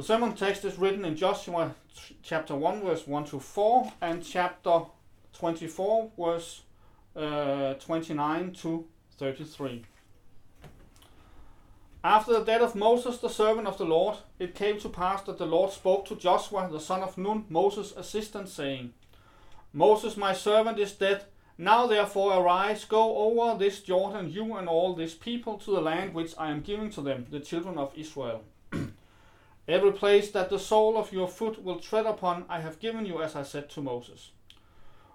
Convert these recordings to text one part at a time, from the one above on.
The sermon text is written in Joshua chapter 1, verse 1 to 4, and chapter 24, verse uh, 29 to 33. After the death of Moses, the servant of the Lord, it came to pass that the Lord spoke to Joshua, the son of Nun, Moses' assistant, saying, Moses, my servant, is dead. Now therefore arise, go over this Jordan, you and all this people, to the land which I am giving to them, the children of Israel. Every place that the sole of your foot will tread upon, I have given you, as I said to Moses.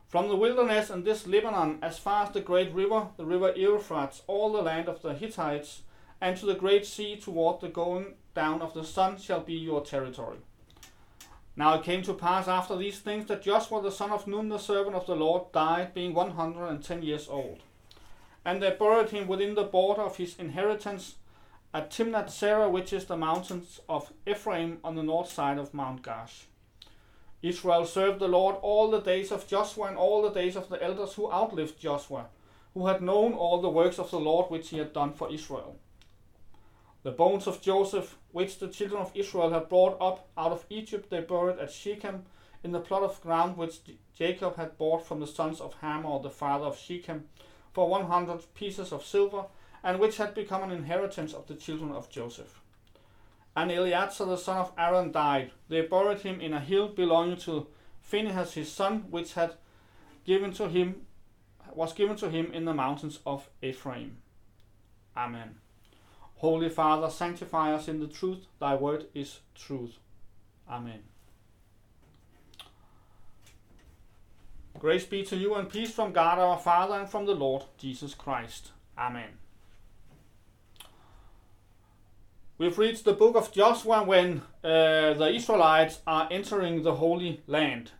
From the wilderness and this Lebanon, as far as the great river, the river Euphrates, all the land of the Hittites, and to the great sea toward the going down of the sun shall be your territory. Now it came to pass after these things that Joshua the son of Nun, the servant of the Lord, died, being 110 years old. And they buried him within the border of his inheritance at Timnath Serah, which is the mountains of Ephraim on the north side of Mount Gaash. Israel served the Lord all the days of Joshua and all the days of the elders who outlived Joshua, who had known all the works of the Lord which he had done for Israel. The bones of Joseph, which the children of Israel had brought up out of Egypt, they buried at Shechem in the plot of ground which Jacob had bought from the sons of Hamor, the father of Shechem, for 100 pieces of silver, and which had become an inheritance of the children of Joseph. And Eleazar the son of Aaron died. They buried him in a hill belonging to Phinehas his son, which had given to him was given to him in the mountains of Ephraim. Amen. Holy Father, sanctify us in the truth. Thy word is truth. Amen. Grace be to you and peace from God our Father and from the Lord Jesus Christ. Amen. We've reached the book of Joshua when uh, the Israelites are entering the Holy Land.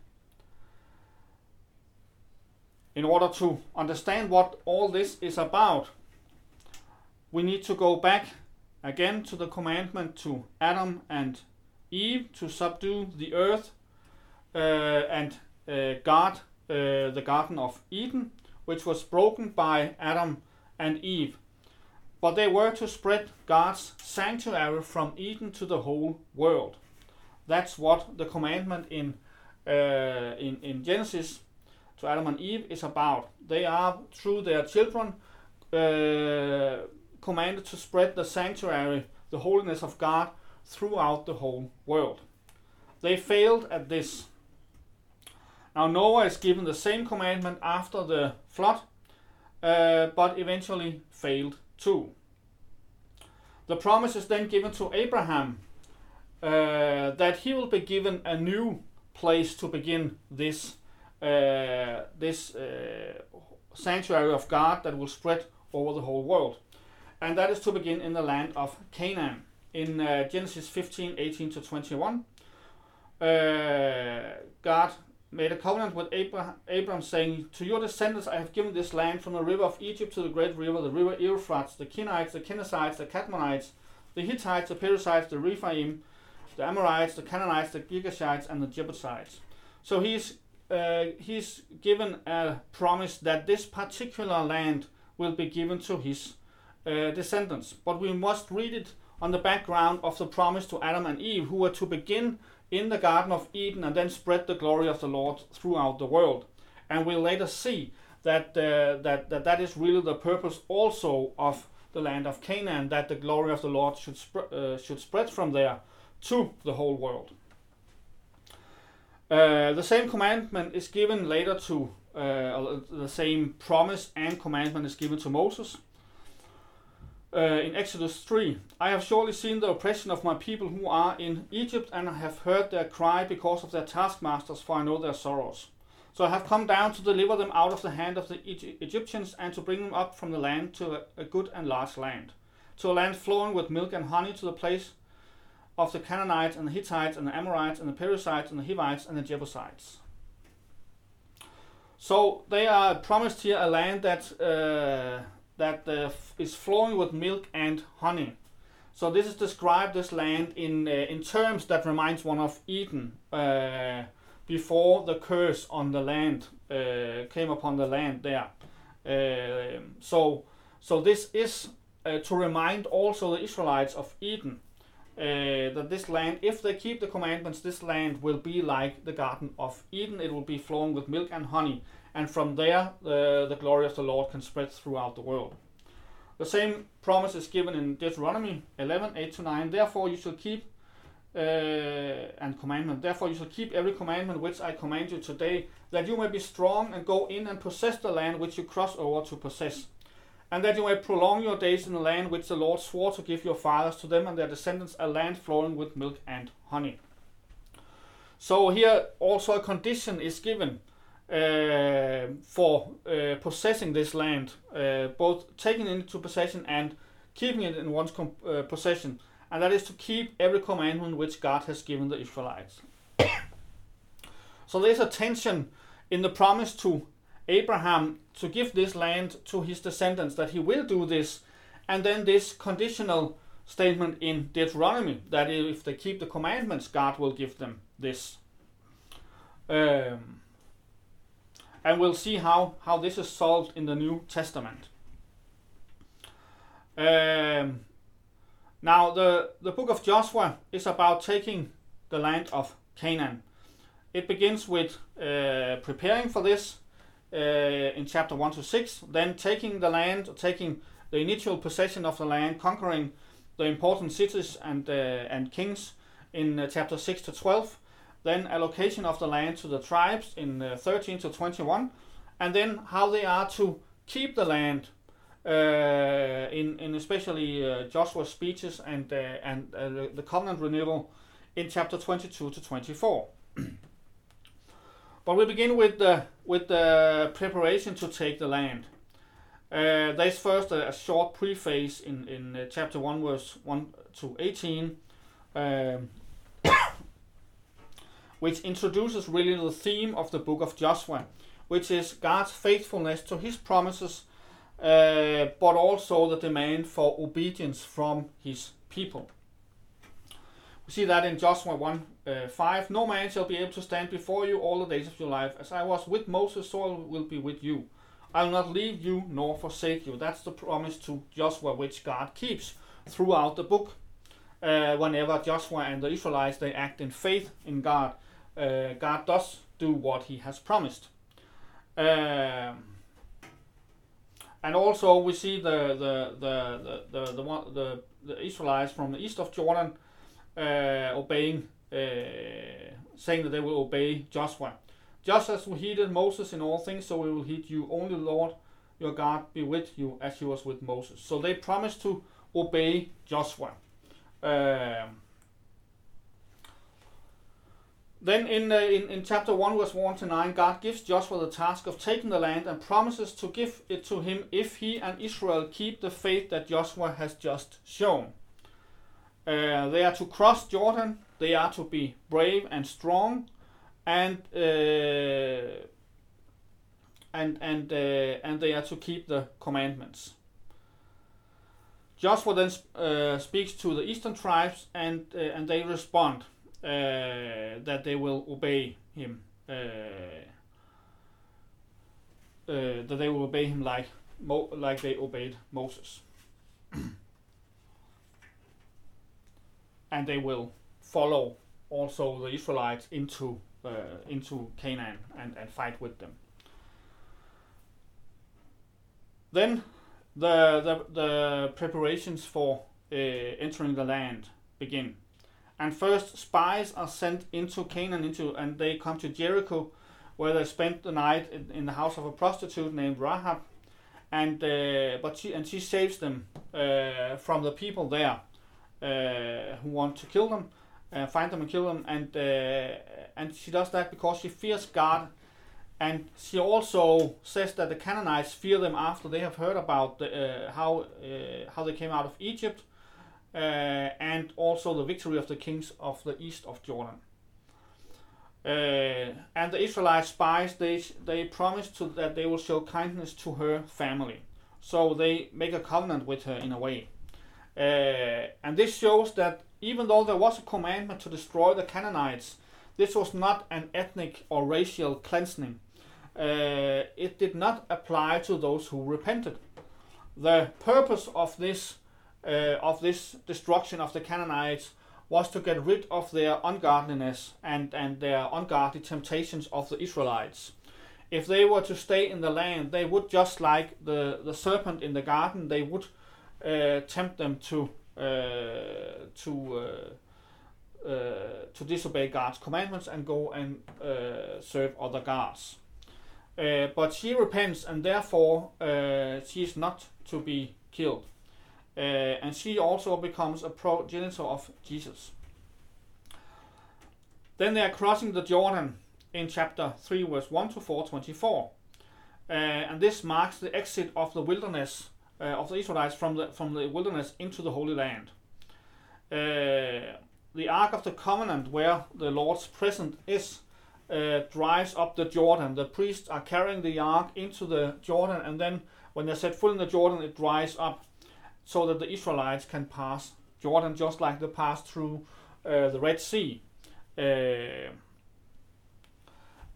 In order to understand what all this is about, we need to go back again to the commandment to Adam and Eve to subdue the earth uh, and uh, guard uh, the Garden of Eden, which was broken by Adam and Eve. But they were to spread God's sanctuary from Eden to the whole world. That's what the commandment in uh, in, in Genesis to Adam and Eve is about. They are through their children uh, commanded to spread the sanctuary, the holiness of God, throughout the whole world. They failed at this. Now, Noah is given the same commandment after the flood, uh, but eventually failed too. The promise is then given to Abraham uh, that he will be given a new place to begin this uh, this uh, sanctuary of God that will spread over the whole world and that is to begin in the land of Canaan. In uh, Genesis 15 18 to 21, uh, God made a covenant with Abraham, saying, To your descendants I have given this land from the river of Egypt to the great river, the river Euphrates, the Kenites, the Kenizzites, the Kadmonites, the Hittites, the Perizzites, the Rephaim, the Amorites, the Canaanites, the Girgashites, and the Jebusites. So he's uh, he's given a promise that this particular land will be given to his uh, descendants. But we must read it on the background of the promise to Adam and Eve, who were to begin in the Garden of Eden and then spread the glory of the Lord throughout the world. And we'll later see that, uh, that, that that is really the purpose also of the land of Canaan, that the glory of the Lord should, sp- uh, should spread from there to the whole world. Uh, the same commandment is given later to uh, the same promise and commandment is given to Moses uh, in Exodus 3 I have surely seen the oppression of my people who are in Egypt, and I have heard their cry because of their taskmasters, for I know their sorrows. So I have come down to deliver them out of the hand of the Egyptians, and to bring them up from the land to a, good and large land, to a land flowing with milk and honey, to the place of the Canaanites and the Hittites and the Amorites and the Perizzites and the Hivites and the Jebusites. So they are promised here a land that uh, that uh, is flowing with milk and honey. So this is described this land in uh, in terms that reminds one of Eden uh, before the curse on the land uh, came upon the land there. Uh, so so this is uh, to remind also the Israelites of Eden uh, that this land, if they keep the commandments, this land will be like the Garden of Eden. It will be flowing with milk and honey, and from there uh, the glory of the Lord can spread throughout the world. The same promise is given in Deuteronomy 11, 8 to 9. Therefore you shall keep uh, and commandment. Therefore you shall keep every commandment which I command you today, that you may be strong and go in and possess the land which you cross over to possess and that you may prolong your days in the land which the Lord swore to give your fathers to them and their descendants, a land flowing with milk and honey. So here also a condition is given uh, for uh, possessing this land, uh, both taking it into possession and keeping it in one's uh, possession, and that is to keep every commandment which God has given the Israelites. so there's a tension in the promise to Abraham to give this land to his descendants, that he will do this, and then this conditional statement in Deuteronomy that if they keep the commandments, God will give them this. Um, and we'll see how, how this is solved in the New Testament. Um, now, the, the book of Joshua is about taking the land of Canaan. It begins with uh, preparing for this, uh, in chapter 1 to 6, then taking the land, taking the initial possession of the land, conquering the important cities and, uh, and kings in uh, chapter 6 to 12, then allocation of the land to the tribes in 13 to 21, and then how they are to keep the land uh, in, in especially uh, Joshua's speeches and, uh, and the covenant renewal in chapter 22 to 24. But we begin with the with the preparation to take the land. Uh, there's first a, a, short preface in in uh, chapter one, verse one to eighteen, um, which introduces really the theme of the book of Joshua, which is God's faithfulness to His promises, uh, but also the demand for obedience from His people. We see that in Joshua 1 uh, 5. No man shall be able to stand before you all the days of your life. As I was with Moses, so I will be with you. I will not leave you nor forsake you. That's the promise to Joshua, which God keeps throughout the book. Uh, whenever Joshua and the Israelites they act in faith in God, uh, God does do what He has promised. Um, and also we see the the the the the, the, the, the Israelites from the east of Jordan uh, obeying, uh, saying that they will obey Joshua. Just as we heeded Moses in all things, so we will heed you. Only Lord your God be with you as he was with Moses. So they promised to obey Joshua. Um, then in, uh, in, in chapter 1, verse 1 to 9, God gives Joshua the task of taking the land and promises to give it to him if he and Israel keep the faith that Joshua has just shown. Uh, they are to cross Jordan. They are to be brave and strong, and uh, and and uh, and they are to keep the commandments. Joshua then uh, speaks to the eastern tribes, and uh, and they respond uh, that they will obey him. that they will obey him like Mo- like they obeyed Moses. and they will follow also the Israelites into uh, into Canaan and, and fight with them. Then the the, the preparations for uh, entering the land begin, and first spies are sent into Canaan into and they come to Jericho, where they spend the night in, in the house of a prostitute named Rahab, and uh, but she and she saves them uh, from the people there uh, who want to kill them, uh, find them and kill them, and uh, and she does that because she fears God, and she also says that the Canaanites fear them after they have heard about the, uh, how how they came out of Egypt, uh, and also the victory of the kings of the east of Jordan. and the Israelite spies they they promise to that they will show kindness to her family, so they make a covenant with her in a way. Uh, and this shows that even though there was a commandment to destroy the Canaanites, this was not an ethnic or racial cleansing. Uh, it did not apply to those who repented. The purpose of this uh, of this destruction of the Canaanites was to get rid of their ungodliness and, and their ungodly temptations of the Israelites. If they were to stay in the land, they would just like the, the serpent in the garden, they would uh, tempt them to uh, to uh, uh, to disobey God's commandments and go and uh, serve other gods. But she repents, and therefore she is not to be killed. And she also becomes a progenitor of Jesus. Then they are crossing the Jordan in chapter 3, verse 1 to 4, 24. Uh, and this marks the exit of the wilderness uh, of the Israelites from the, from the wilderness into the Holy Land. Uh, the Ark of the Covenant, where the Lord's presence is, uh, drives up the Jordan. The priests are carrying the Ark into the Jordan, and then when they're set foot in the Jordan, it dries up so that the Israelites can pass Jordan just like they passed through uh, the Red Sea. Uh,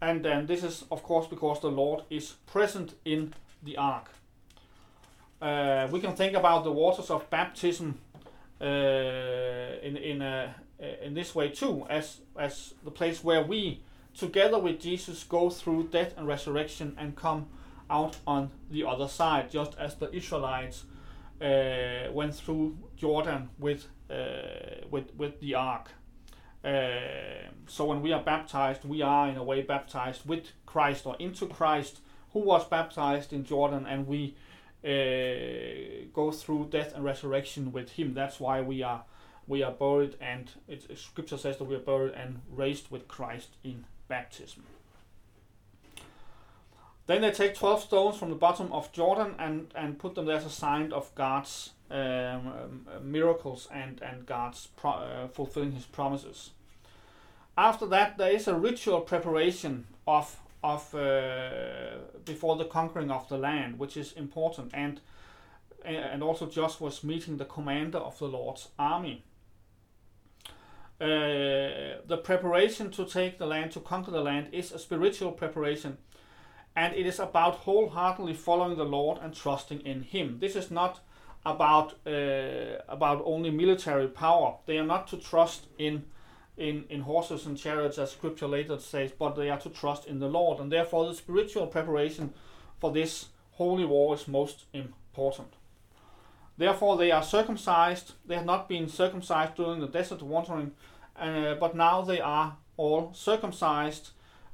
and then this is, of course, because the Lord is present in the ark. Uh, we can think about the waters of baptism uh, in in uh, in this way too, as as the place where we, together with Jesus, go through death and resurrection and come out on the other side, just as the Israelites uh, went through Jordan with uh, with with the ark. Uh, so when we are baptized, we are in a way baptized with Christ or into Christ, who was baptized in Jordan, and we uh, go through death and resurrection with Him. That's why we are we are buried, and it, Scripture says that we are buried and raised with Christ in baptism. Then they take 12 stones from the bottom of Jordan and, and put them there as a sign of God's um, um, miracles and, and God's pro- uh, fulfilling his promises. After that, there is a ritual preparation of, of uh, before the conquering of the land, which is important. And, and also was meeting the commander of the Lord's army. Uh, the preparation to take the land, to conquer the land, is a spiritual preparation and it is about wholeheartedly following the Lord and trusting in Him. This is not about uh, about only military power. They are not to trust in in in horses and chariots, as Scripture later says, but they are to trust in the Lord, and therefore the spiritual preparation for this holy war is most important. Therefore, they are circumcised. They have not been circumcised during the desert wandering, uh, but now they are all circumcised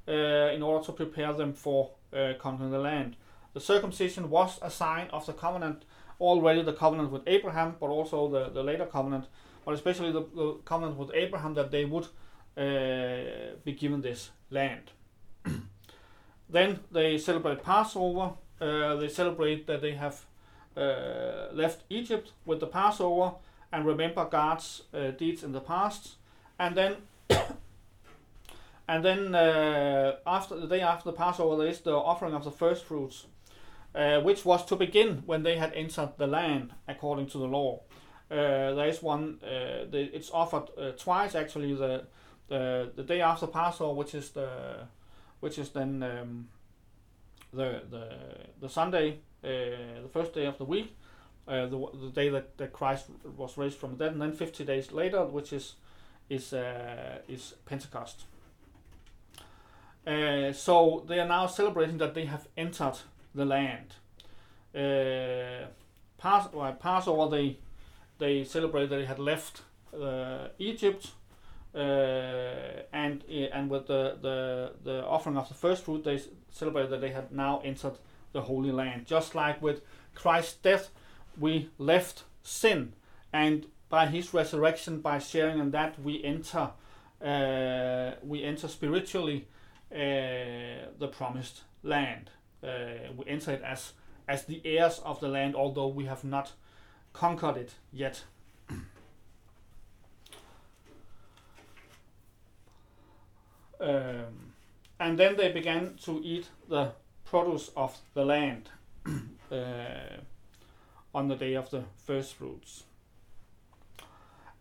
uh, in order to prepare them for uh, conquering the land. The circumcision was a sign of the covenant, already the covenant with Abraham, but also the, the later covenant, but especially the, the covenant with Abraham that they would uh, be given this land. then they celebrate Passover. Uh, they celebrate that they have uh, left Egypt with the Passover and remember God's uh, deeds in the past. And then and then uh, after the day after the Passover, there is the offering of the first fruits, uh, which was to begin when they had entered the land according to the law. Uh, there is one. Uh, the, it's offered uh, twice actually. The, the the day after Passover, which is the which is then um, the the the Sunday, uh, the first day of the week, the the day that, that Christ was raised from the dead, and then fifty days later, which is is is Pentecost. Uh, so they are now celebrating that they have entered the land. Uh, Pass, well, Passover, they they celebrate that they had left uh, Egypt, uh, and and with the, the the offering of the first fruit, they celebrate that they had now entered the Holy Land. Just like with Christ's death, we left sin, and by His resurrection, by sharing in that, we enter uh, we enter spiritually uh, the promised land. Uh, we enter it as as the heirs of the land, although we have not conquered it yet. um, and then they began to eat the produce of the land uh, on the day of the first fruits.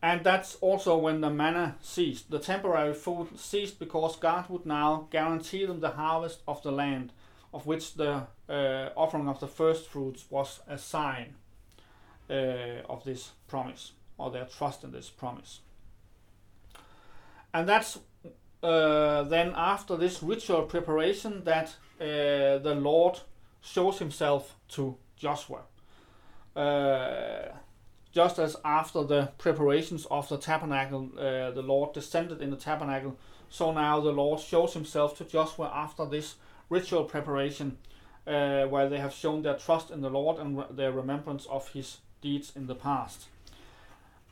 And that's also when the manna ceased. The temporary food ceased because God would now guarantee them the harvest of the land, of which the uh, offering of the first fruits was a sign uh, of this promise, or their trust in this promise. and that's uh, then after this ritual preparation that uh, the Lord shows himself to Joshua. Just as after the preparations of the tabernacle, uh, the Lord descended in the tabernacle, so now the Lord shows himself to Joshua after this ritual preparation, uh, where they have shown their trust in the Lord and re- their remembrance of his deeds in the past.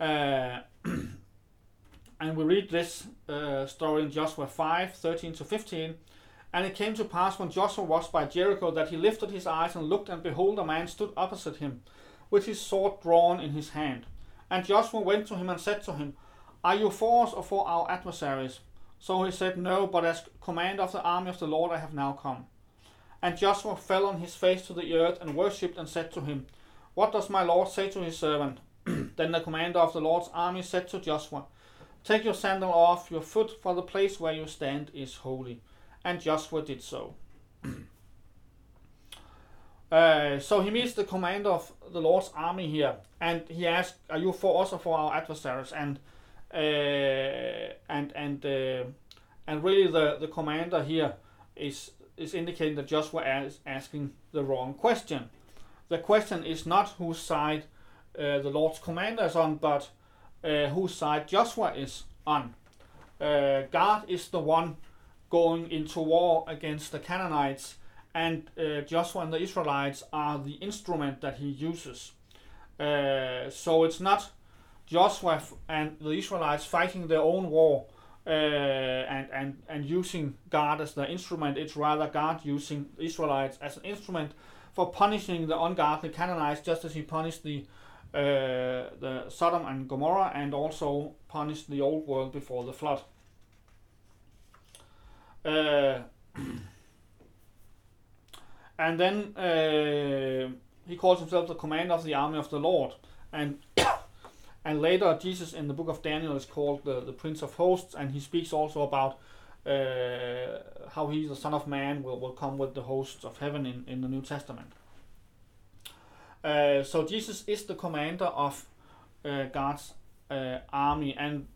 Uh, and we read this uh, story in Joshua 5 13 to 15. And it came to pass when Joshua was by Jericho that he lifted his eyes and looked, and behold, a man stood opposite him, with his sword drawn in his hand. And Joshua went to him and said to him, Are you for us or for our adversaries? So he said, No, but as commander of the army of the Lord I have now come. And Joshua fell on his face to the earth and worshipped and said to him, What does my Lord say to his servant? then the commander of the Lord's army said to Joshua, Take your sandal off your foot, for the place where you stand is holy. And Joshua did so. uh, so he meets the commander of the Lord's army here, and he asks, "Are you for us or for our adversaries?" And uh, and and uh, and really, the the commander here is is indicating that Joshua is asking the wrong question. The question is not whose side uh, the Lord's commander is on, but uh, whose side Joshua is on. God is the one going into war against the Canaanites, and uh, Joshua and the Israelites are the instrument that he uses. Uh, so it's not Joshua and the Israelites fighting their own war uh, and, and, and using God as the instrument. It's rather God using the Israelites as an instrument for punishing the ungodly Canaanites, just as he punished the uh, the Sodom and Gomorrah and also punished the old world before the flood. And then uh, he calls himself the commander of the army of the Lord. And and later Jesus in the book of Daniel is called the, the Prince of Hosts, and he speaks also about uh, how he, the Son of Man, will, will come with the hosts of heaven in, in the New Testament. Uh, so Jesus is the commander of uh, God's army, and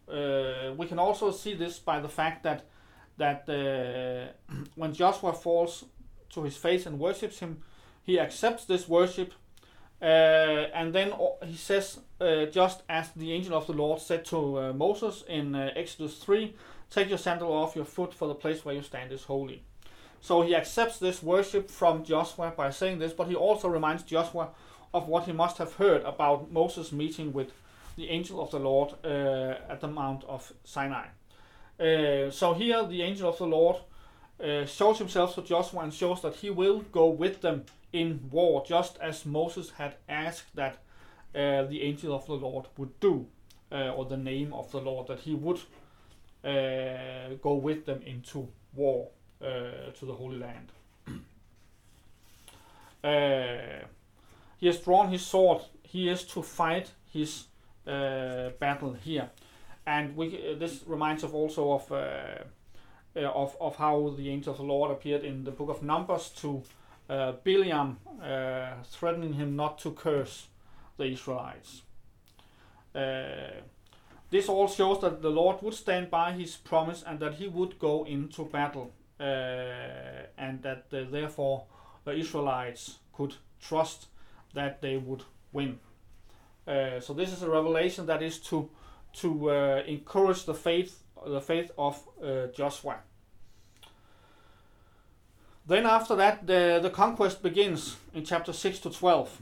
we can also see this by the fact that that when Joshua falls to his face and worships him, he accepts this worship, uh, and then he says, just as the angel of the Lord said to Moses in Exodus three, "Take your sandal off your foot, for the place where you stand is holy." So he accepts this worship from Joshua by saying this, but he also reminds Joshua of what he must have heard about Moses' meeting with the angel of the Lord uh, at the Mount of Sinai. Uh, so here, the angel of the Lord uh, shows himself to Joshua and shows that he will go with them in war, just as Moses had asked that uh, the angel of the Lord would do, uh, or the name of the Lord, that he would uh, go with them into war to the Holy Land. He has drawn his sword. He is to fight his uh, battle here, and we uh, this reminds us also of, uh, uh, of of how the angel of the Lord appeared in the book of Numbers to uh, Bileam, uh, threatening him not to curse the Israelites. this all shows that the Lord would stand by his promise and that he would go into battle, and that therefore the Israelites could trust that they would win. Uh, so this is a revelation that is to to uh, encourage the faith the faith of uh, Joshua. Then after that, the, the conquest begins in chapter 6 to 12.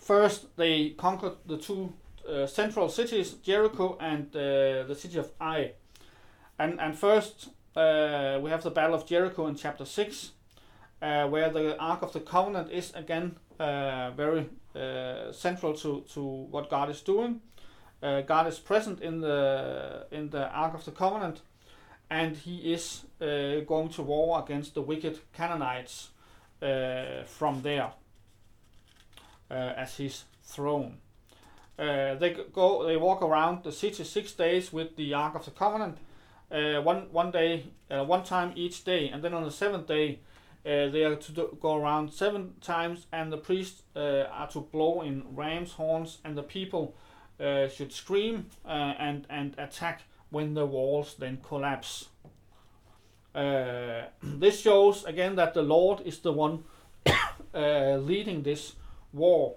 First, they conquered the two uh, central cities, Jericho and uh, the city of Ai. And, and first, uh, we have the Battle of Jericho in chapter 6, uh, where the Ark of the Covenant is again uh, very uh, central to, to what God is doing. God is present in the in the Ark of the Covenant, and He is uh, going to war against the wicked Canaanites uh, from there as His throne. they go, they walk around the city six days with the Ark of the Covenant, one one day, one time each day, and then on the seventh day uh, they are to do, go around seven times, and the priests uh, are to blow in ram's horns, and the people uh, should scream uh, and and attack when the walls then collapse. Uh, this shows again that the Lord is the one uh, leading this war,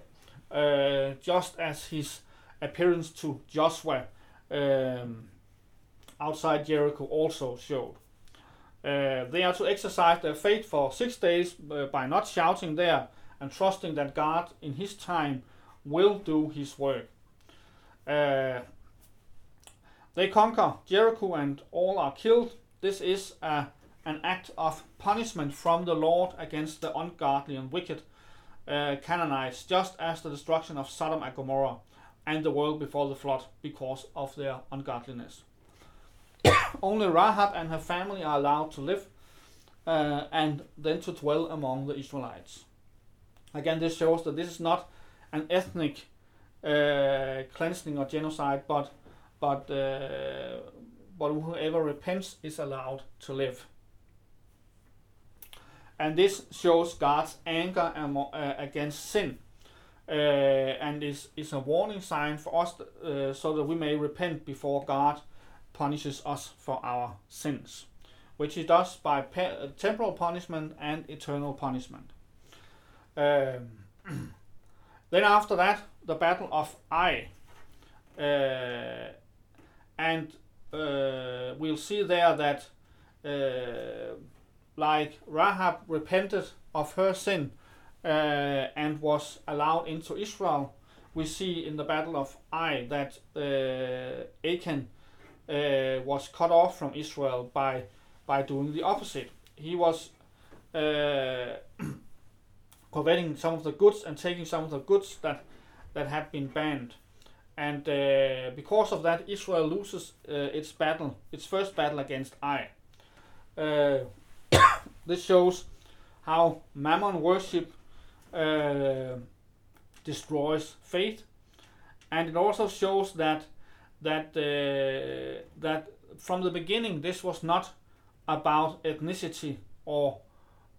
uh, just as his appearance to Joshua um, outside Jericho also showed. Uh, they are to exercise their faith for six days uh, by not shouting there and trusting that God in His time will do His work. Uh, they conquer Jericho and all are killed. This is a, an act of punishment from the Lord against the ungodly and wicked uh, Canaanites, just as the destruction of Sodom and Gomorrah and the world before the flood because of their ungodliness. Only Rahab and her family are allowed to live uh, and then to dwell among the Israelites. Again, this shows that this is not an ethnic uh, cleansing or genocide, but but uh, but whoever repents is allowed to live. And this shows God's anger uh, against sin, uh, and is is a warning sign for us, uh, so that we may repent before God punishes us for our sins, which he does by temporal punishment and eternal punishment. Um, then after that, the Battle of Ai. Uh, and uh, we'll see there that uh, like Rahab repented of her sin uh, and was allowed into Israel, we see in the Battle of Ai that uh, Achan uh, was cut off from Israel by by doing the opposite. He was uh, coveting some of the goods and taking some of the goods that that had been banned. And uh, because of that, Israel loses uh, its battle, its first battle against Ai. Uh, this shows how Mammon worship uh, destroys faith, and it also shows that that uh, that from the beginning this was not about ethnicity or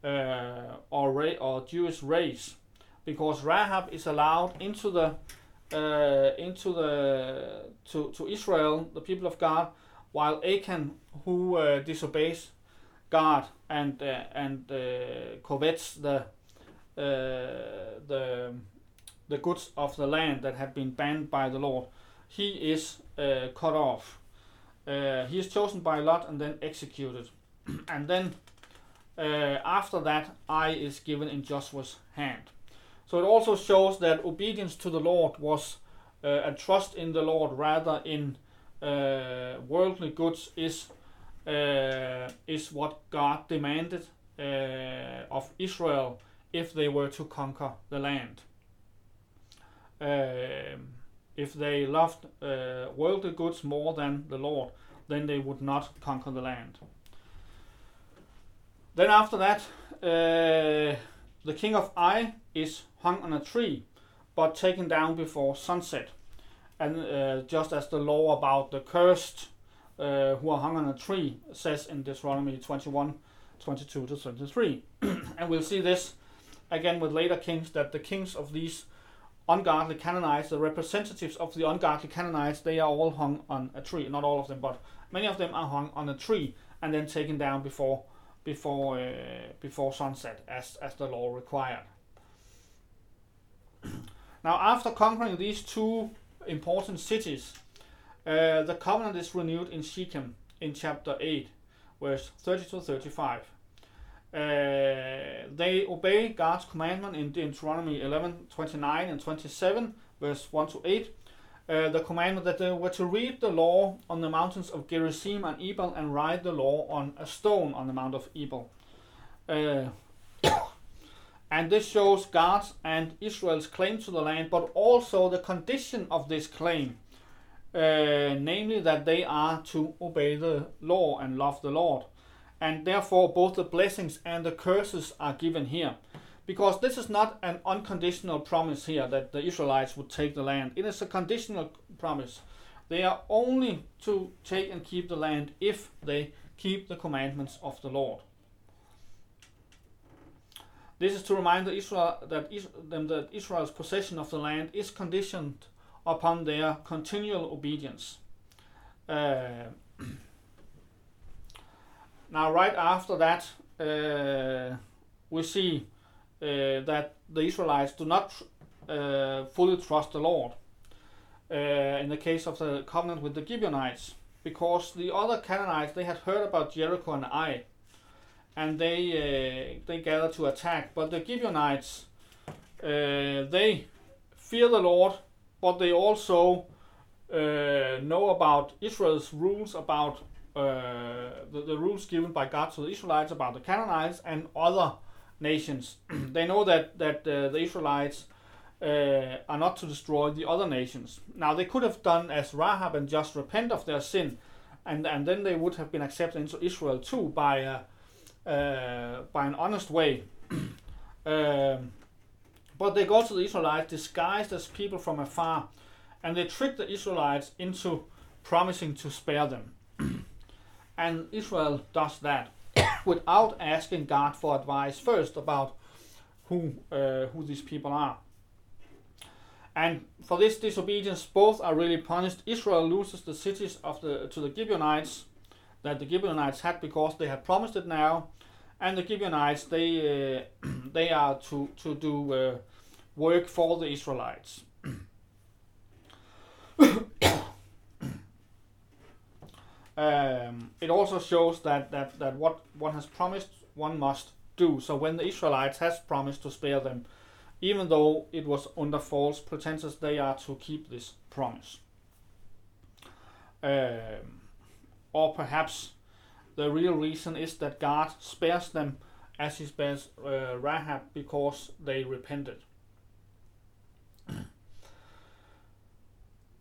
uh, or ra- or Jewish race, because Rahab is allowed into the uh, into the to, to Israel, the people of God, while Achan, who uh, disobeys God and uh, and uh, covets the uh, the the goods of the land that had been banned by the Lord, he is uh, cut off. he is chosen by Lot and then executed, and then after that, Ai is given in Joshua's hand. So it also shows that obedience to the Lord was uh, a trust in the Lord rather in uh, worldly goods is uh, is what God demanded uh, of Israel if they were to conquer the land. Um, if they loved uh, worldly goods more than the Lord, then they would not conquer the land. Then after that, uh, the king of Ai is hung on a tree, but taken down before sunset. And uh, just as the law about the cursed uh, who are hung on a tree says in Deuteronomy 21 22 to 23. and we'll see this again with later kings that the kings of these ungodly Canaanites, the representatives of the ungodly Canaanites, they are all hung on a tree. Not all of them, but many of them are hung on a tree and then taken down before before uh, before sunset, as as the law required. now, after conquering these two important cities, uh, the covenant is renewed in Shechem in chapter 8, verse 30 to 35. Uh, they obey God's commandment in Deuteronomy 11, 29 and 27, verse 1 to 8. Uh, the commandment that they were to read the law on the mountains of Gerizim and Ebal and write the law on a stone on the Mount of Ebal. Uh, and this shows God's and Israel's claim to the land, but also the condition of this claim, uh, namely that they are to obey the law and love the Lord. And therefore, both the blessings and the curses are given here. Because this is not an unconditional promise here that the Israelites would take the land, it is a conditional promise. They are only to take and keep the land if they keep the commandments of the Lord. This is to remind the Israel that them that Israel's possession of the land is conditioned upon their continual obedience. Uh, Now, right after that, uh, we see that the Israelites do not uh, fully trust the Lord. Uh, in the case of the covenant with the Gibeonites, because the other Canaanites they had heard about Jericho and Ai, and they uh, they gathered to attack. But the Gibeonites uh, they fear the Lord, but they also uh, know about Israel's rules about uh, the, the rules given by God to the Israelites about the Canaanites and other nations. they know that that uh, the Israelites uh, are not to destroy the other nations. Now they could have done as Rahab and just repent of their sin, and and then they would have been accepted into Israel too by a, uh, by an honest way. um, but they go to the Israelites disguised as people from afar, and they trick the Israelites into promising to spare them. and Israel does that without asking God for advice first about who uh, who these people are. And for this disobedience, both are really punished. Israel loses the cities of the to the Gibeonites that the Gibeonites had because they had promised it now, and the Gibeonites they uh, they are to to do uh, work for the Israelites. um, it also shows that, that, that what one has promised, one must do. So when the Israelites has promised to spare them, even though it was under false pretenses, they are to keep this promise. Um, or perhaps the real reason is that God spares them as he spares uh, Rahab because they repented.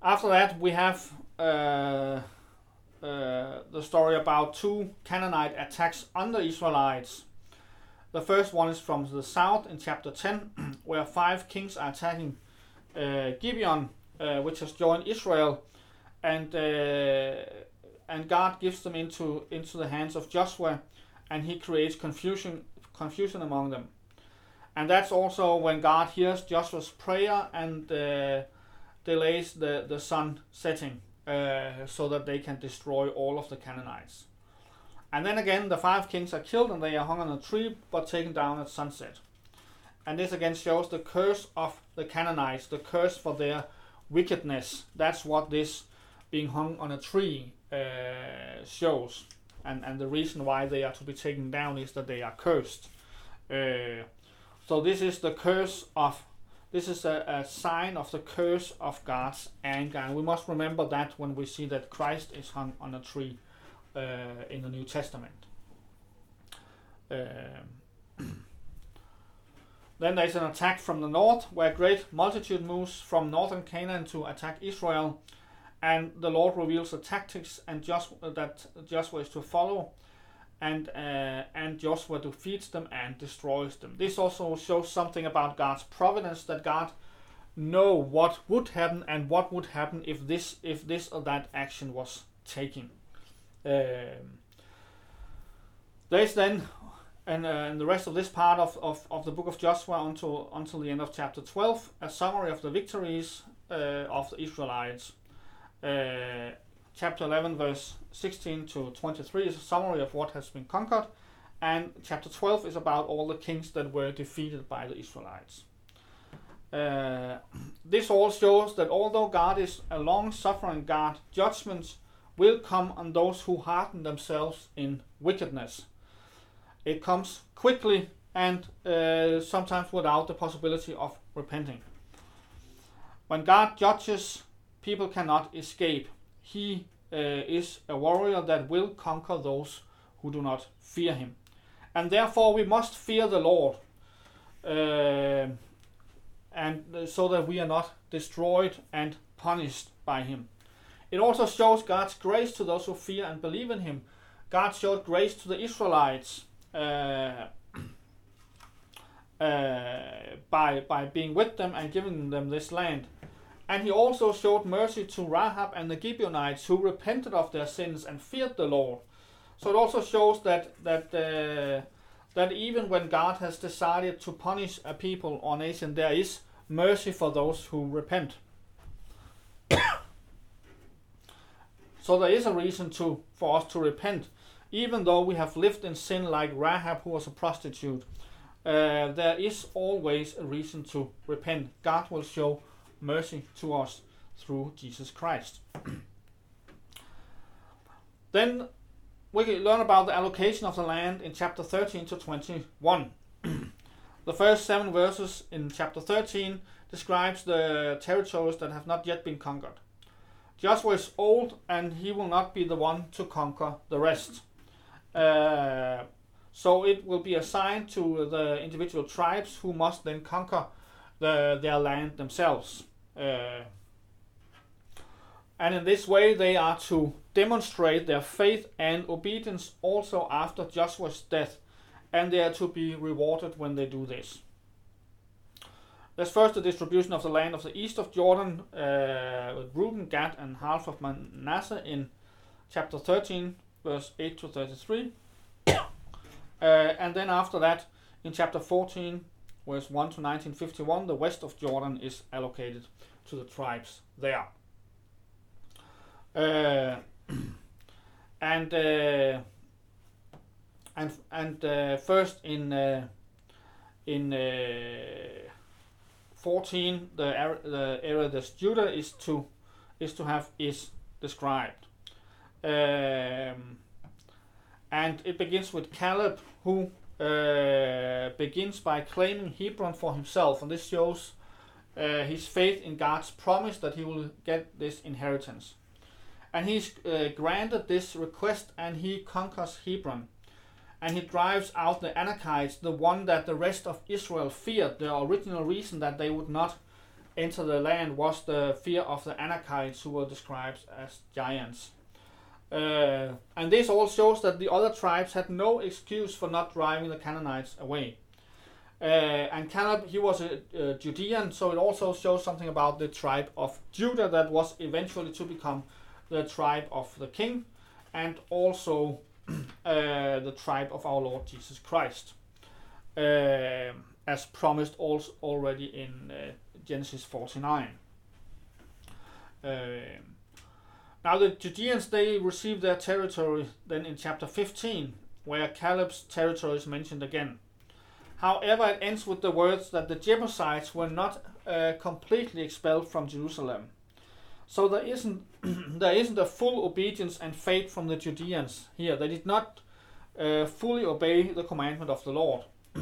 After that, we have uh, uh, the story about two Canaanite attacks on the Israelites. The first one is from the south in chapter 10, where five kings are attacking uh, Gibeon, uh, which has joined Israel, and uh, and God gives them into into the hands of Joshua, and he creates confusion confusion among them. And that's also when God hears Joshua's prayer and uh, delays the, the sun setting uh, so that they can destroy all of the Canaanites. And then again, the five kings are killed and they are hung on a tree but taken down at sunset. And this again shows the curse of the Canaanites, the curse for their wickedness. That's what this being hung on a tree uh, shows. And, and the reason why they are to be taken down is that they are cursed. Uh, so this is the curse of this is a, a, sign of the curse of God's anger. And we must remember that when we see that Christ is hung on a tree uh, in the New Testament. Um, then there is an attack from the north, where a great multitude moves from northern Canaan to attack Israel. And the Lord reveals the tactics and just, that Joshua is to follow and uh, and Joshua defeats them and destroys them. This also shows something about God's providence that God know what would happen and what would happen if this if this or that action was taken. Um, there's then and, uh, and the rest of this part of, of, of the book of Joshua until until the end of chapter 12 a summary of the victories uh, of the Israelites. Uh, chapter 11, verse 16 to 23 is a summary of what has been conquered, and chapter 12 is about all the kings that were defeated by the Israelites. Uh, this all shows that although God is a long suffering God, judgments will come on those who harden themselves in wickedness. It comes quickly and uh, sometimes without the possibility of repenting. When God judges, people cannot escape he uh, is a warrior that will conquer those who do not fear him. And therefore, we must fear the Lord, uh, and so that we are not destroyed and punished by him. It also shows God's grace to those who fear and believe in him. God showed grace to the Israelites uh, uh, by, by being with them and giving them this land. And he also showed mercy to Rahab and the Gibeonites who repented of their sins and feared the Lord. So it also shows that that uh, that even when God has decided to punish a people or nation, there is mercy for those who repent. so there is a reason to for us to repent, even though we have lived in sin like Rahab, who was a prostitute, uh, there is always a reason to repent. God will show mercy to us through Jesus Christ. then we learn about the allocation of the land in chapter 13 to 21. the first seven verses in chapter 13 describes the territories that have not yet been conquered. Joshua is old and he will not be the one to conquer the rest. Uh, so it will be assigned to the individual tribes who must then conquer the, their land themselves. Uh, and in this way, they are to demonstrate their faith and obedience also after Joshua's death, and they are to be rewarded when they do this. There's first the distribution of the land of the east of Jordan uh, with Reuben, Gad, and half of Manasseh in chapter 13, verse 8 to 33. uh, and then after that, in chapter 14, verse 1 to 1951, the west of Jordan is allocated to the tribes there. Uh, and uh, and and uh, first in uh, in uh, 14 the area, the area that Judah is to is to have is described um, and it begins with Caleb who uh, begins by claiming Hebron for himself and this shows uh, his faith in God's promise that he will get this inheritance and he's uh, granted this request and he conquers Hebron and he drives out the Anakites, the one that the rest of Israel feared. The original reason that they would not enter the land was the fear of the Anakites, who were described as giants. Uh, and this all shows that the other tribes had no excuse for not driving the Canaanites away. Uh, and Caleb, he was a, a Judean, so it also shows something about the tribe of Judah that was eventually to become the tribe of the king, and also uh, the tribe of our Lord Jesus Christ, uh, as promised also already in uh, Genesis 49. now the Judeans they received their territory then in chapter 15, where Caleb's territory is mentioned again. However, it ends with the words that the Jebusites were not uh, completely expelled from Jerusalem. So there isn't there isn't a full obedience and faith from the Judeans here. They did not uh, fully obey the commandment of the Lord.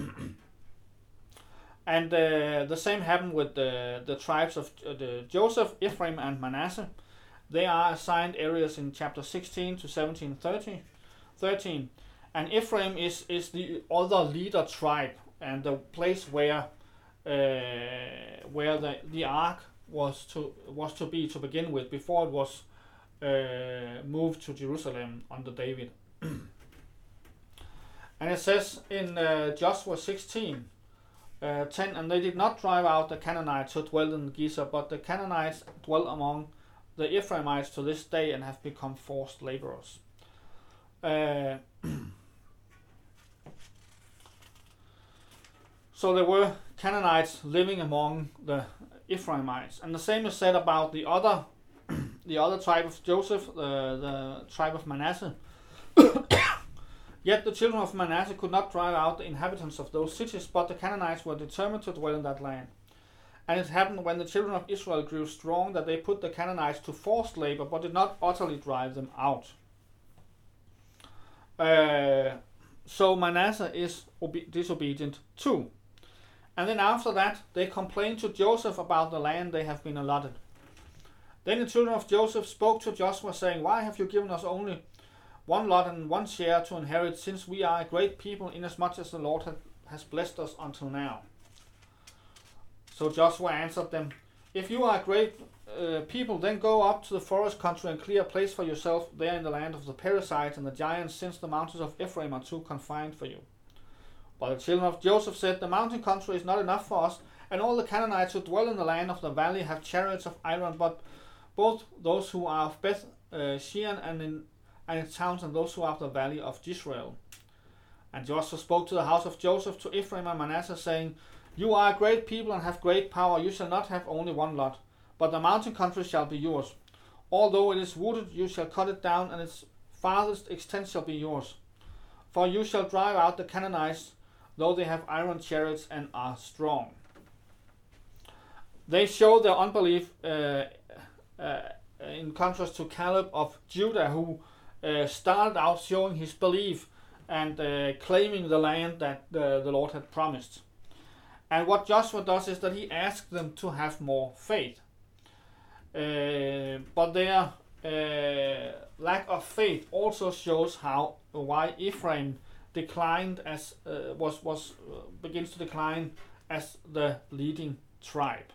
and uh, the same happened with the, the tribes of uh, the Joseph, Ephraim, and Manasseh. They are assigned areas in chapter 16 to 17, 30, 13. And Ephraim is, is the other leader tribe and the place where uh, where the, the ark was to was to be to begin with before it was uh, moved to Jerusalem under David. and it says in uh, Joshua 16, uh, 10, and they did not drive out the Canaanites who dwelled in Gezer, but the Canaanites dwell among the Ephraimites to this day and have become forced laborers. so there were Canaanites living among the Ephraimites. And the same is said about the other the other tribe of Joseph, the, tribe of Manasseh. Yet the children of Manasseh could not drive out the inhabitants of those cities, but the Canaanites were determined to dwell in that land. And it happened when the children of Israel grew strong that they put the Canaanites to forced labor, but did not utterly drive them out. Uh, so Manasseh is obe- disobedient too. And then after that, they complained to Joseph about the land they have been allotted. Then the children of Joseph spoke to Joshua, saying, Why have you given us only one lot and one share to inherit, since we are a great people, inasmuch as the Lord has blessed us until now? So Joshua answered them, If you are a great uh, people, then go up to the forest country and clear a place for yourself there in the land of the Perizzites and the giants, since the mountains of Ephraim are too confined for you. But the children of Joseph said, The mountain country is not enough for us, and all the Canaanites who dwell in the land of the valley have chariots of iron, but both those who are of Beth uh, Shean and in and its towns, and those who are of the valley of Jezreel. And Joshua spoke to the house of Joseph, to Ephraim and Manasseh, saying, You are a great people and have great power. You shall not have only one lot, but the mountain country shall be yours. Although it is wooded, you shall cut it down, and its farthest extent shall be yours. For you shall drive out the Canaanites, though they have iron chariots and are strong. They show their unbelief uh, uh, in contrast to Caleb of Judah, who uh, started out showing his belief and uh, claiming the land that the, Lord had promised. And what Joshua does is that he asks them to have more faith. Uh, but their uh, lack of faith also shows how why Ephraim declined as uh, was was uh, begins to decline as the leading tribe.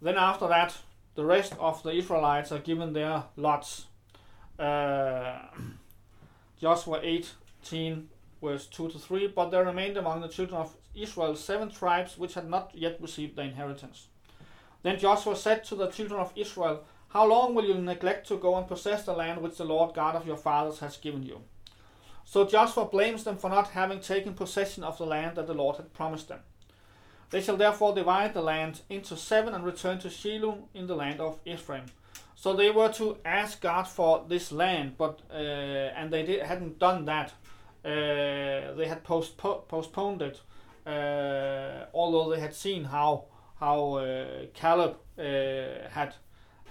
Then after that, the rest of the Israelites are given their lots. Uh, Joshua 18 verse 2 to 3, but there remained among the children of Israel seven tribes which had not yet received their inheritance. Then Joshua said to the children of Israel, How long will you neglect to go and possess the land which the Lord God of your fathers has given you? So Joshua blames them for not having taken possession of the land that the Lord had promised them. They shall therefore divide the land into seven and return to Shiloh in the land of Ephraim. So they were to ask God for this land, but uh, and they did, hadn't done that. Uh, they had postpo- postponed it, uh, although they had seen how how uh, Caleb uh, had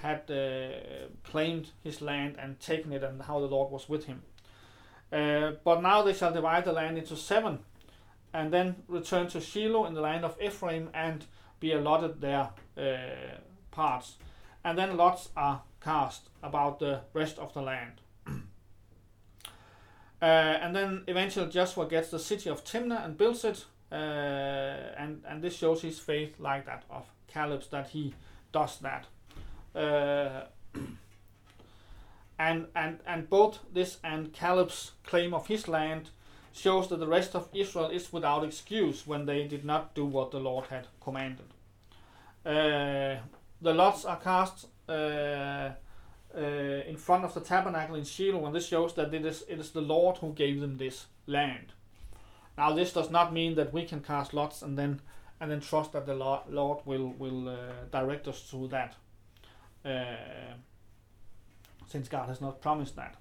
had uh, claimed his land and taken it, and how the Lord was with him. but now they shall divide the land into seven, and then return to Shiloh in the land of Ephraim and be allotted their parts. And then lots are cast about the rest of the land. Uh, and then eventually Joshua gets the city of Timnah and builds it, uh, and and this shows his faith like that of Caleb's that he does that. Uh, and and and both this and Caleb's claim of his land shows that the rest of Israel is without excuse when they did not do what the Lord had commanded. Uh, the lots are cast uh, uh, in front of the tabernacle in Shiloh, and this shows that it is it is the Lord who gave them this land. Now, this does not mean that we can cast lots and then and then trust that the Lord will will uh, direct us to that, uh, since God has not promised that.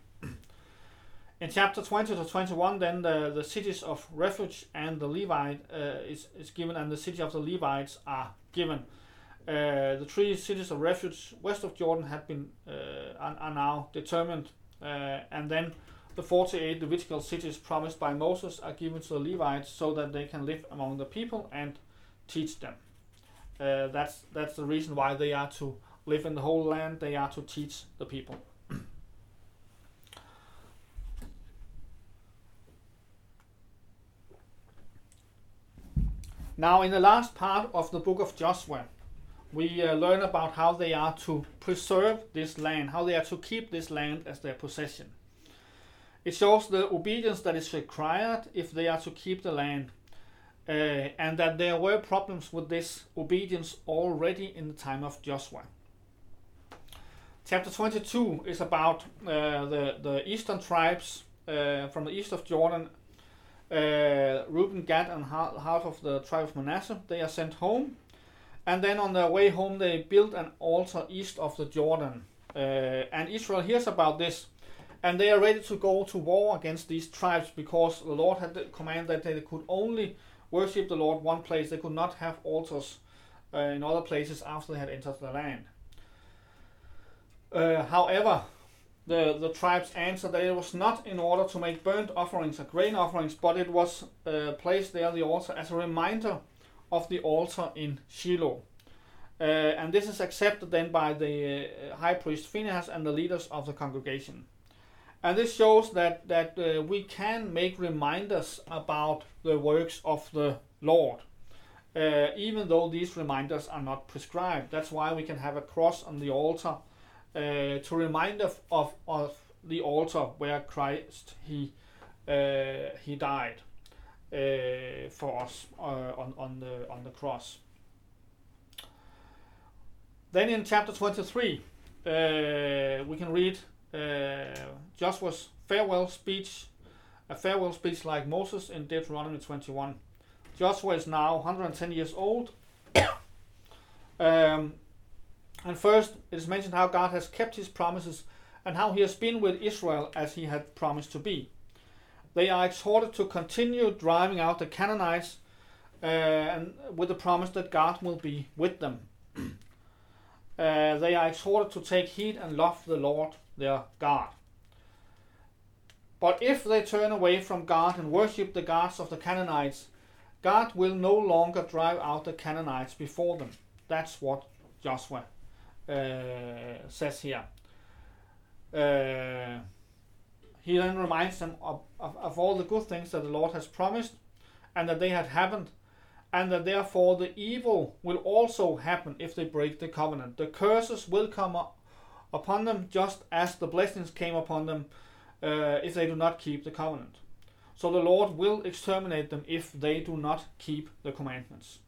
In chapter 20 to 21, then the, the cities of refuge and the Levite uh, is, is given, and the city of the Levites are given. Uh, the three cities of refuge west of Jordan have been uh, are, are, now determined, uh, and then the 48 Levitical cities promised by Moses are given to the Levites so that they can live among the people and teach them. Uh, that's that's the reason why they are to live in the whole land. They are to teach the people. now, in the last part of the book of Joshua, we uh, learn about how they are to preserve this land, how they are to keep this land as their possession. It shows the obedience that is required if they are to keep the land, uh, and that there were problems with this obedience already in the time of Joshua. Chapter 22 is about uh, the, the eastern tribes uh, from the east of Jordan. Uh, Reuben, Gad, and half of the tribe of Manasseh, they are sent home. And then on their way home, they built an altar east of the Jordan. Uh, and Israel hears about this and they are ready to go to war against these tribes because the Lord had commanded that they could only worship the Lord one place. They could not have altars uh, in other places after they had entered the land. Uh, however, the, the tribes answered that it was not in order to make burnt offerings or grain offerings, but it was uh, placed there, the altar, as a reminder of the altar in Shiloh. Uh, and this is accepted then by the uh, high priest Phinehas and the leaders of the congregation. And this shows that, that uh, we can make reminders about the works of the Lord, uh, even though these reminders are not prescribed. That's why we can have a cross on the altar uh, to remind of, of, of, the altar where Christ he, uh, he died uh, for us uh, on, on, the, on the cross. Then in chapter 23, we can read uh, Joshua's farewell speech, a farewell speech like Moses in Deuteronomy 21. Joshua is now 110 years old. um, And first, it is mentioned how God has kept his promises and how he has been with Israel as he had promised to be. They are exhorted to continue driving out the Canaanites uh, and with the promise that God will be with them. uh, they are exhorted to take heed and love the Lord their God. But if they turn away from God and worship the gods of the Canaanites, God will no longer drive out the Canaanites before them. That's what Joshua uh, says here. Uh, he then reminds them of, of, of all the good things that the Lord has promised and that they had happened, and that therefore the evil will also happen if they break the covenant. The curses will come up upon them just as the blessings came upon them uh, if they do not keep the covenant. So the Lord will exterminate them if they do not keep the commandments.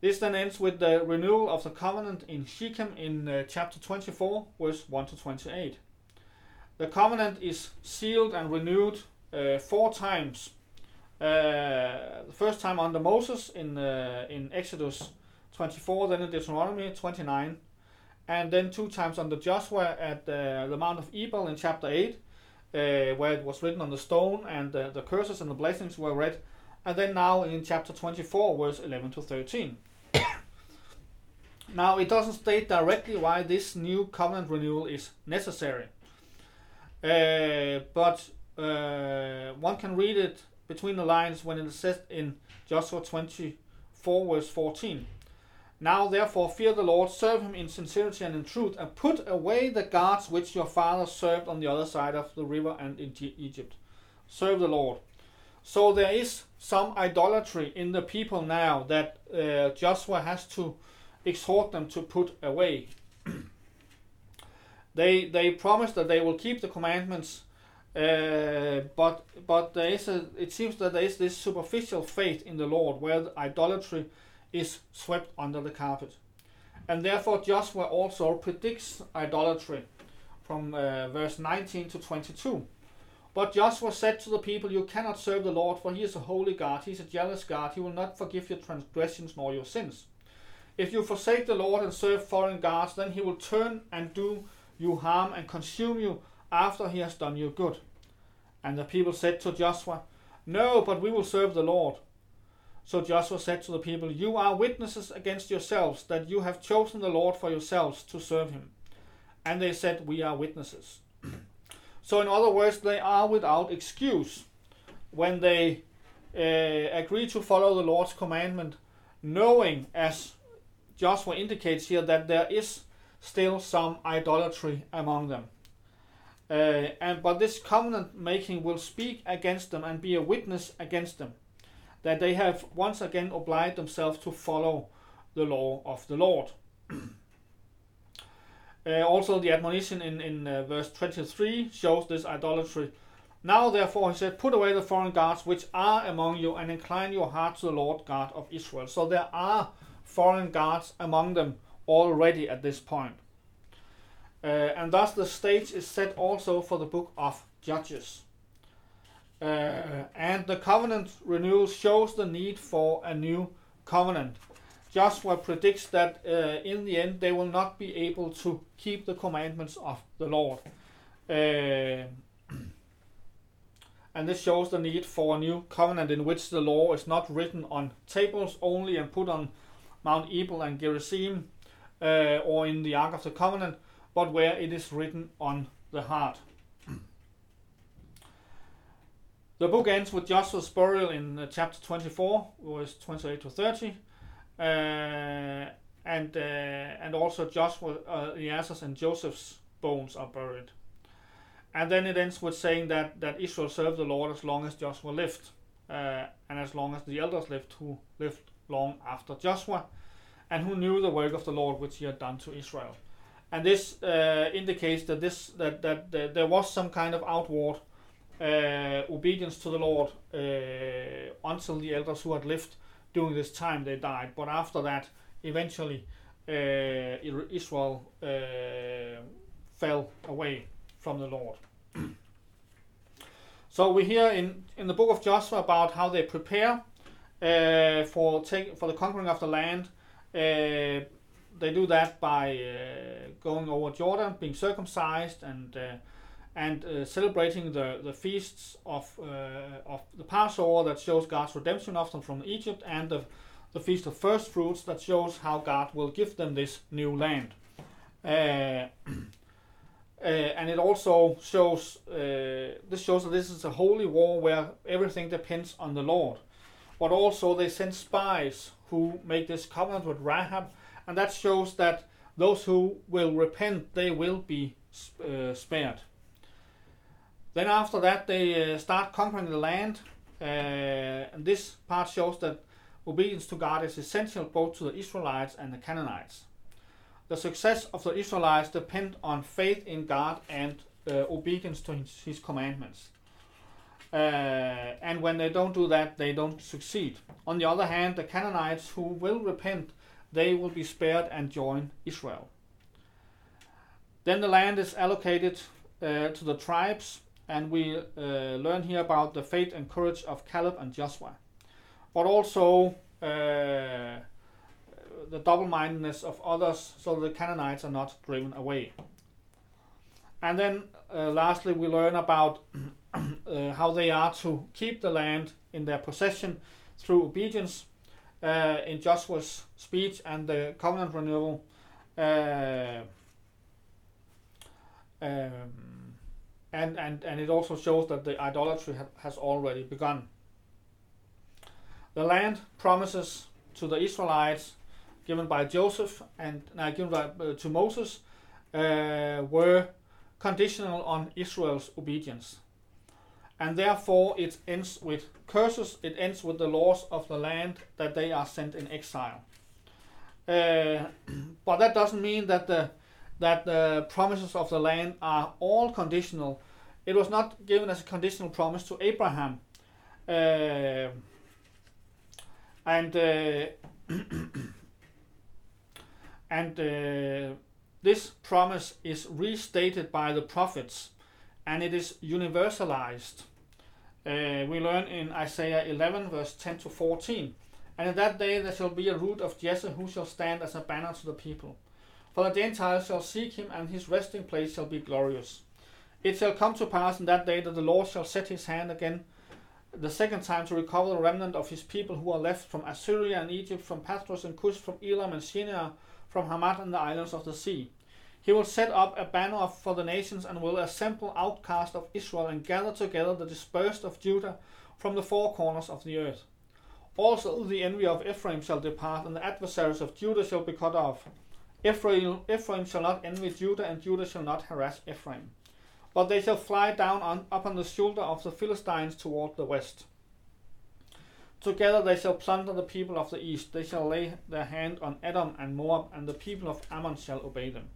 This then ends with the renewal of the covenant in Shechem in uh, chapter 24, verse 1 to 28. The covenant is sealed and renewed uh, four times. Uh, the first time under Moses in uh, in Exodus 24, then in Deuteronomy 29, and then two times under Joshua at uh, the Mount of Ebal in chapter 8, uh, where it was written on the stone and the curses and the blessings were read, and then now in chapter 24, verse 11 to 13. Now, it doesn't state directly why this new covenant renewal is necessary, uh, but uh, one can read it between the lines when it says in Joshua 24, verse 14. Now, therefore, fear the Lord, serve him in sincerity and in truth, and put away the gods which your fathers served on the other side of the river and in Egypt. Serve the Lord. So, there is some idolatry in the people now that uh, Joshua has to exhort them to put away. they they promise that they will keep the commandments, uh, but but there is a, it seems that there is this superficial faith in the Lord where the idolatry is swept under the carpet, and therefore Joshua also predicts idolatry from uh, verse 19 to 22. But Joshua said to the people, You cannot serve the Lord, for he is a holy God. He is a jealous God. He will not forgive your transgressions nor your sins. If you forsake the Lord and serve foreign gods, then he will turn and do you harm and consume you after he has done you good. And the people said to Joshua, No, but we will serve the Lord. So Joshua said to the people, You are witnesses against yourselves that you have chosen the Lord for yourselves to serve him. And they said, We are witnesses. so, in other words, they are without excuse when they uh, agree to follow the Lord's commandment, knowing, as Joshua indicates here that there is still some idolatry among them. Uh, and but this covenant making will speak against them and be a witness against them that they have once again obliged themselves to follow the law of the Lord. uh, also, the admonition in, in uh, verse 23 shows this idolatry. Now, therefore, he said, Put away the foreign gods which are among you and incline your heart to the Lord God of Israel. So there are foreign gods among them already at this point. Uh, and thus the stage is set also for the book of Judges. Uh, and the covenant renewal shows the need for a new covenant. Joshua predicts that uh, in the end they will not be able to keep the commandments of the Lord. Uh, and this shows the need for a new covenant in which the law is not written on tables only and put on Mount Ebal and Gerizim, uh, or in the Ark of the Covenant, but where it is written on the heart. The book ends with Joshua's burial in uh, chapter 24, verse 28 to 30, uh, and uh, and also Joshua, uh, and Joseph's bones are buried. And then it ends with saying that, that Israel served the Lord as long as Joshua lived, uh, and as long as the elders lived, who lived long after Joshua, and who knew the work of the Lord which he had done to Israel. And this uh, indicates that this that, that, that there was some kind of outward uh, obedience to the Lord uh, until the elders who had lived during this time they died. But after that, eventually, uh, Israel uh, fell away from the Lord. so we hear in in the book of Joshua about how they prepare uh, for take, for the conquering of the land, Uh, they do that by uh, going over Jordan, being circumcised, and uh, and uh, celebrating the, the feasts of uh, of the Passover that shows God's redemption of them from Egypt, and the, the feast of first fruits that shows how God will give them this new land. Uh, and it also shows this shows that this is a holy war where everything depends on the Lord. But also they send spies who make this covenant with Rahab, and that shows that those who will repent they will be uh, spared. Then after that, they uh, start conquering the land, uh, and this part shows that obedience to God is essential both to the Israelites and the Canaanites. The success of the Israelites depend on faith in God and uh, obedience to his, his commandments. Uh, and when they don't do that, they don't succeed. On the other hand, the Canaanites who will repent, they will be spared and join Israel. Then the land is allocated uh, to the tribes, and we uh, learn here about the faith and courage of Caleb and Joshua, but also uh, the double-mindedness of others, so the Canaanites are not driven away. And then, uh, lastly, we learn about uh, how they are to keep the land in their possession through obedience uh, in Joshua's speech and the covenant renewal. Uh, um, and, and, and it also shows that the idolatry ha- has already begun. The land promises to the Israelites given by Joseph and uh, given by, uh, to Moses uh, were conditional on Israel's obedience. And therefore it ends with curses, it ends with the laws of the land that they are sent in exile. Uh, but that doesn't mean that the that the promises of the land are all conditional. It was not given as a conditional promise to Abraham. Uh, and uh, and uh, this promise is restated by the prophets and it is universalized. Uh, we learn in Isaiah 11, verse 10 to 14. And in that day there shall be a root of Jesse who shall stand as a banner to the people. For the Gentiles shall seek him, and his resting place shall be glorious. It shall come to pass in that day that the Lord shall set his hand again the second time to recover the remnant of his people who are left from Assyria and Egypt, from Pathros and Cush, from Elam and Shinar, from Hamath and the islands of the sea. He will set up a banner for the nations and will assemble outcasts of Israel and gather together the dispersed of Judah from the four corners of the earth. Also the envy of Ephraim shall depart, and the adversaries of Judah shall be cut off. Ephraim, Ephraim shall not envy Judah, and Judah shall not harass Ephraim. But they shall fly down on, up on the shoulder of the Philistines toward the west. Together they shall plunder the people of the east. They shall lay their hand on Edom and Moab, and the people of Ammon shall obey them.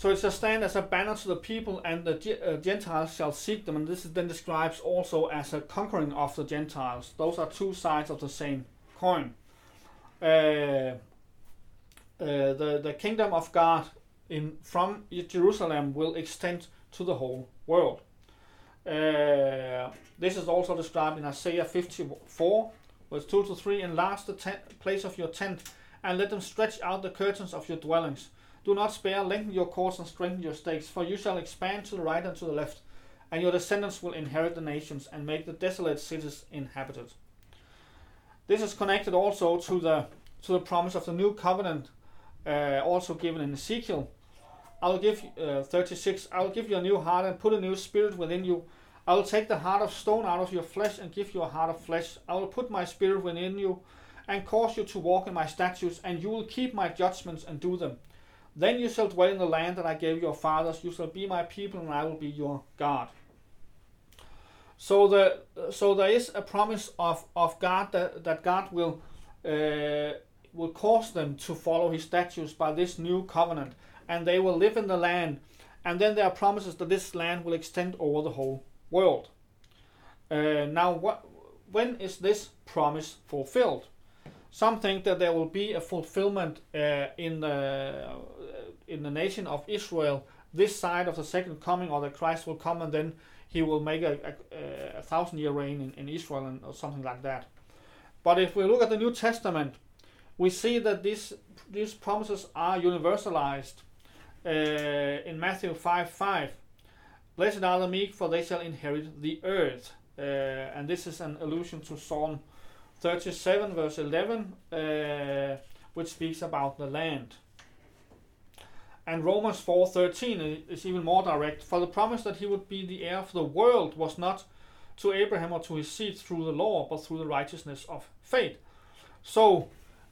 So it shall stand as a banner to the people, and the uh, Gentiles shall seek them. And this is then describes also as a conquering of the Gentiles. Those are two sides of the same coin. Uh, uh, the, the kingdom of God in from Jerusalem will extend to the whole world. Uh, this is also described in Isaiah 54, verse 2 to 3. Enlarge the tent, place of your tent, and let them stretch out the curtains of your dwellings do not spare, lengthen your cords and strengthen your stakes, for you shall expand to the right and to the left, and your descendants will inherit the nations and make the desolate cities inhabited. This is connected also to the to the promise of the new covenant, uh, also given in Ezekiel. I will give uh, 36. I will give you a new heart and put a new spirit within you. I will take the heart of stone out of your flesh and give you a heart of flesh. I will put my spirit within you and cause you to walk in my statutes, and you will keep my judgments and do them. Then you shall dwell in the land that I gave your fathers. You shall be my people, and I will be your God. So the so there is a promise of, of God that, that God will uh, will cause them to follow His statutes by this new covenant, and they will live in the land. And then there are promises that this land will extend over the whole world. Uh, now, what when is this promise fulfilled? Some think that there will be a fulfillment uh, in the uh, in the nation of Israel this side of the second coming, or that Christ will come and then he will make a, a, a thousand year reign in, in Israel and or something like that. But if we look at the New Testament, we see that these these promises are universalized uh, in Matthew 5 5. Blessed are the meek, for they shall inherit the earth. Uh, and this is an allusion to Psalm 37, verse 11, uh, which speaks about the land. And Romans 4:13 is even more direct. For the promise that he would be the heir of the world was not to Abraham or to his seed through the law, but through the righteousness of faith. So,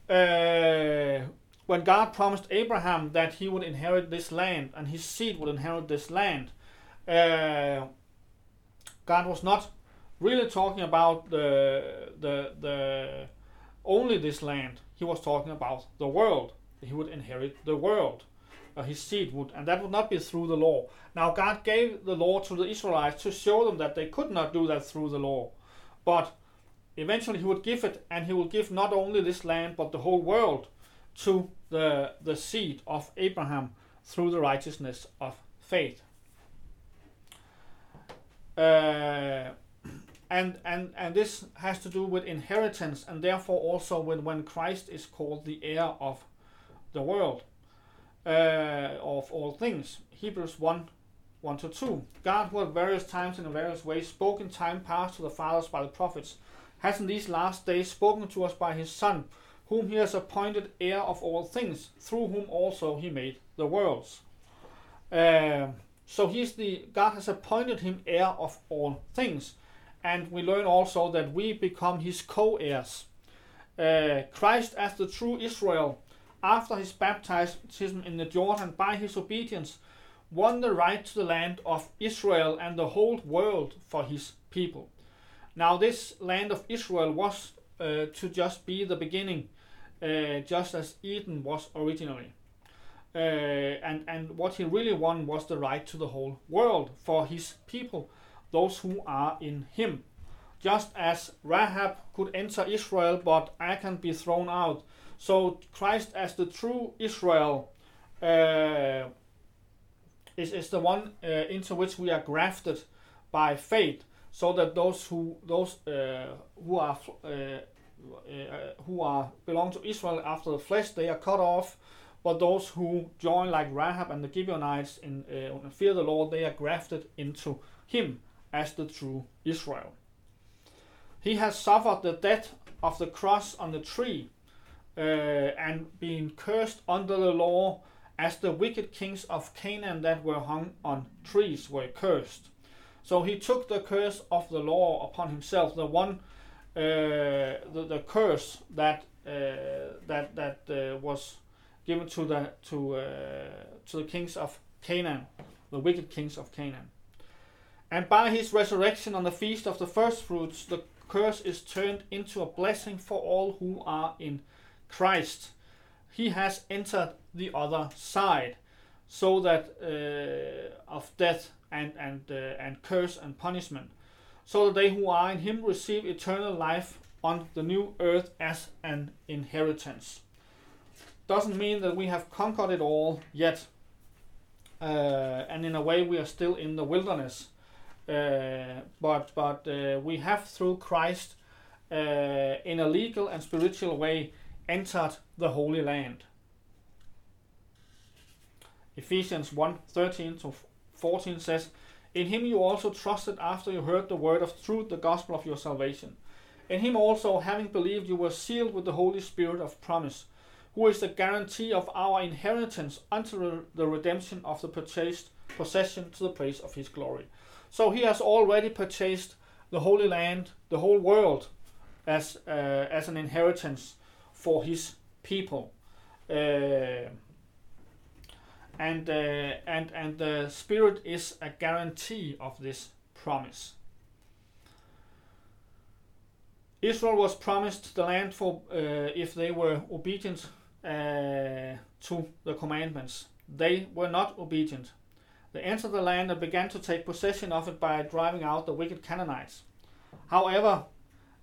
uh, when God promised Abraham that he would inherit this land and his seed would inherit this land, uh, God was not really talking about the the the only this land. He was talking about the world. He would inherit the world uh, his seed would, and that would not be through the law. Now, God gave the law to the Israelites to show them that they could not do that through the law, but eventually He would give it, and He will give not only this land but the whole world to the the seed of Abraham through the righteousness of faith. Uh, and and and this has to do with inheritance, and therefore also with when Christ is called the heir of the world uh, of all things. Hebrews 1 1 to 2. God, who at various times and in various ways spoke in time past to the fathers by the prophets, has in these last days spoken to us by his Son, whom he has appointed heir of all things, through whom also he made the worlds. Uh, so he's the God has appointed him heir of all things, and we learn also that we become his co-heirs. Uh, Christ, as the true Israel, after his baptism in the Jordan by his obedience, won the right to the land of Israel and the whole world for his people. Now, this land of Israel was uh, to just be the beginning, uh, just as Eden was originally. Uh, and, and what he really won was the right to the whole world for his people, those who are in him. Just as Rahab could enter Israel, but Achan be thrown out, so Christ as the true Israel uh, is, is the one uh, into which we are grafted by faith, so that those who those uh, who are uh, uh, who are belong to Israel after the flesh they are cut off, but those who join like Rahab and the Gibeonites in uh, fear the Lord they are grafted into Him as the true Israel. He has suffered the death of the cross on the tree uh, and been cursed under the law as the wicked kings of Canaan that were hung on trees were cursed. So he took the curse of the law upon himself, the one, uh, the, the curse that uh, that that uh, was given to the to uh, to the kings of Canaan, the wicked kings of Canaan. And by his resurrection on the feast of the first fruits, the curse is turned into a blessing for all who are in Christ, he has entered the other side, so that uh, of death and and uh, and curse and punishment, so that they who are in Him receive eternal life on the new earth as an inheritance. Doesn't mean that we have conquered it all yet, uh, and in a way we are still in the wilderness. Uh, but but uh, we have through Christ, uh, in a legal and spiritual way, entered the Holy Land. Ephesians 1 13 to 14 says, In him you also trusted after you heard the word of truth, the gospel of your salvation. In him also, having believed, you were sealed with the Holy Spirit of promise, who is the guarantee of our inheritance until the redemption of the purchased possession to the praise of his glory. So he has already purchased the Holy Land, the whole world, as, uh, as an inheritance for his people. Uh, and uh, and and the spirit is a guarantee of this promise. Israel was promised the land for uh, if they were obedient uh, to the commandments. They were not obedient. They entered the land and began to take possession of it by driving out the wicked Canaanites. However,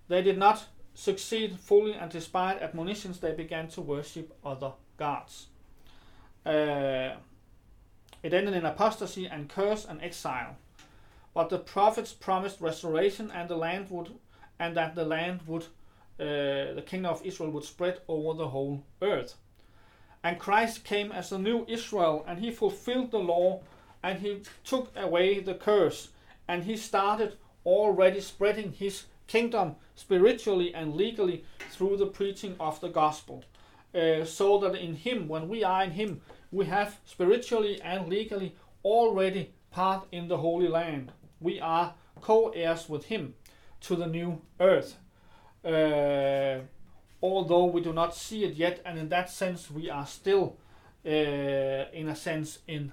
they did not succeed fully, and despite admonitions, they began to worship other gods. Uh, it ended in apostasy and curse and exile. But the prophets promised restoration and the land would and that the land would uh, the kingdom of Israel would spread over the whole earth. And Christ came as a new Israel, and he fulfilled the law, and he took away the curse, and he started already spreading his kingdom spiritually and legally through the preaching of the gospel. Uh, so that in him, when we are in him, we have spiritually and legally already part in the Holy Land. We are co heirs with him to the new earth. Uh, although we do not see it yet, and in that sense, we are still, uh, in a sense, in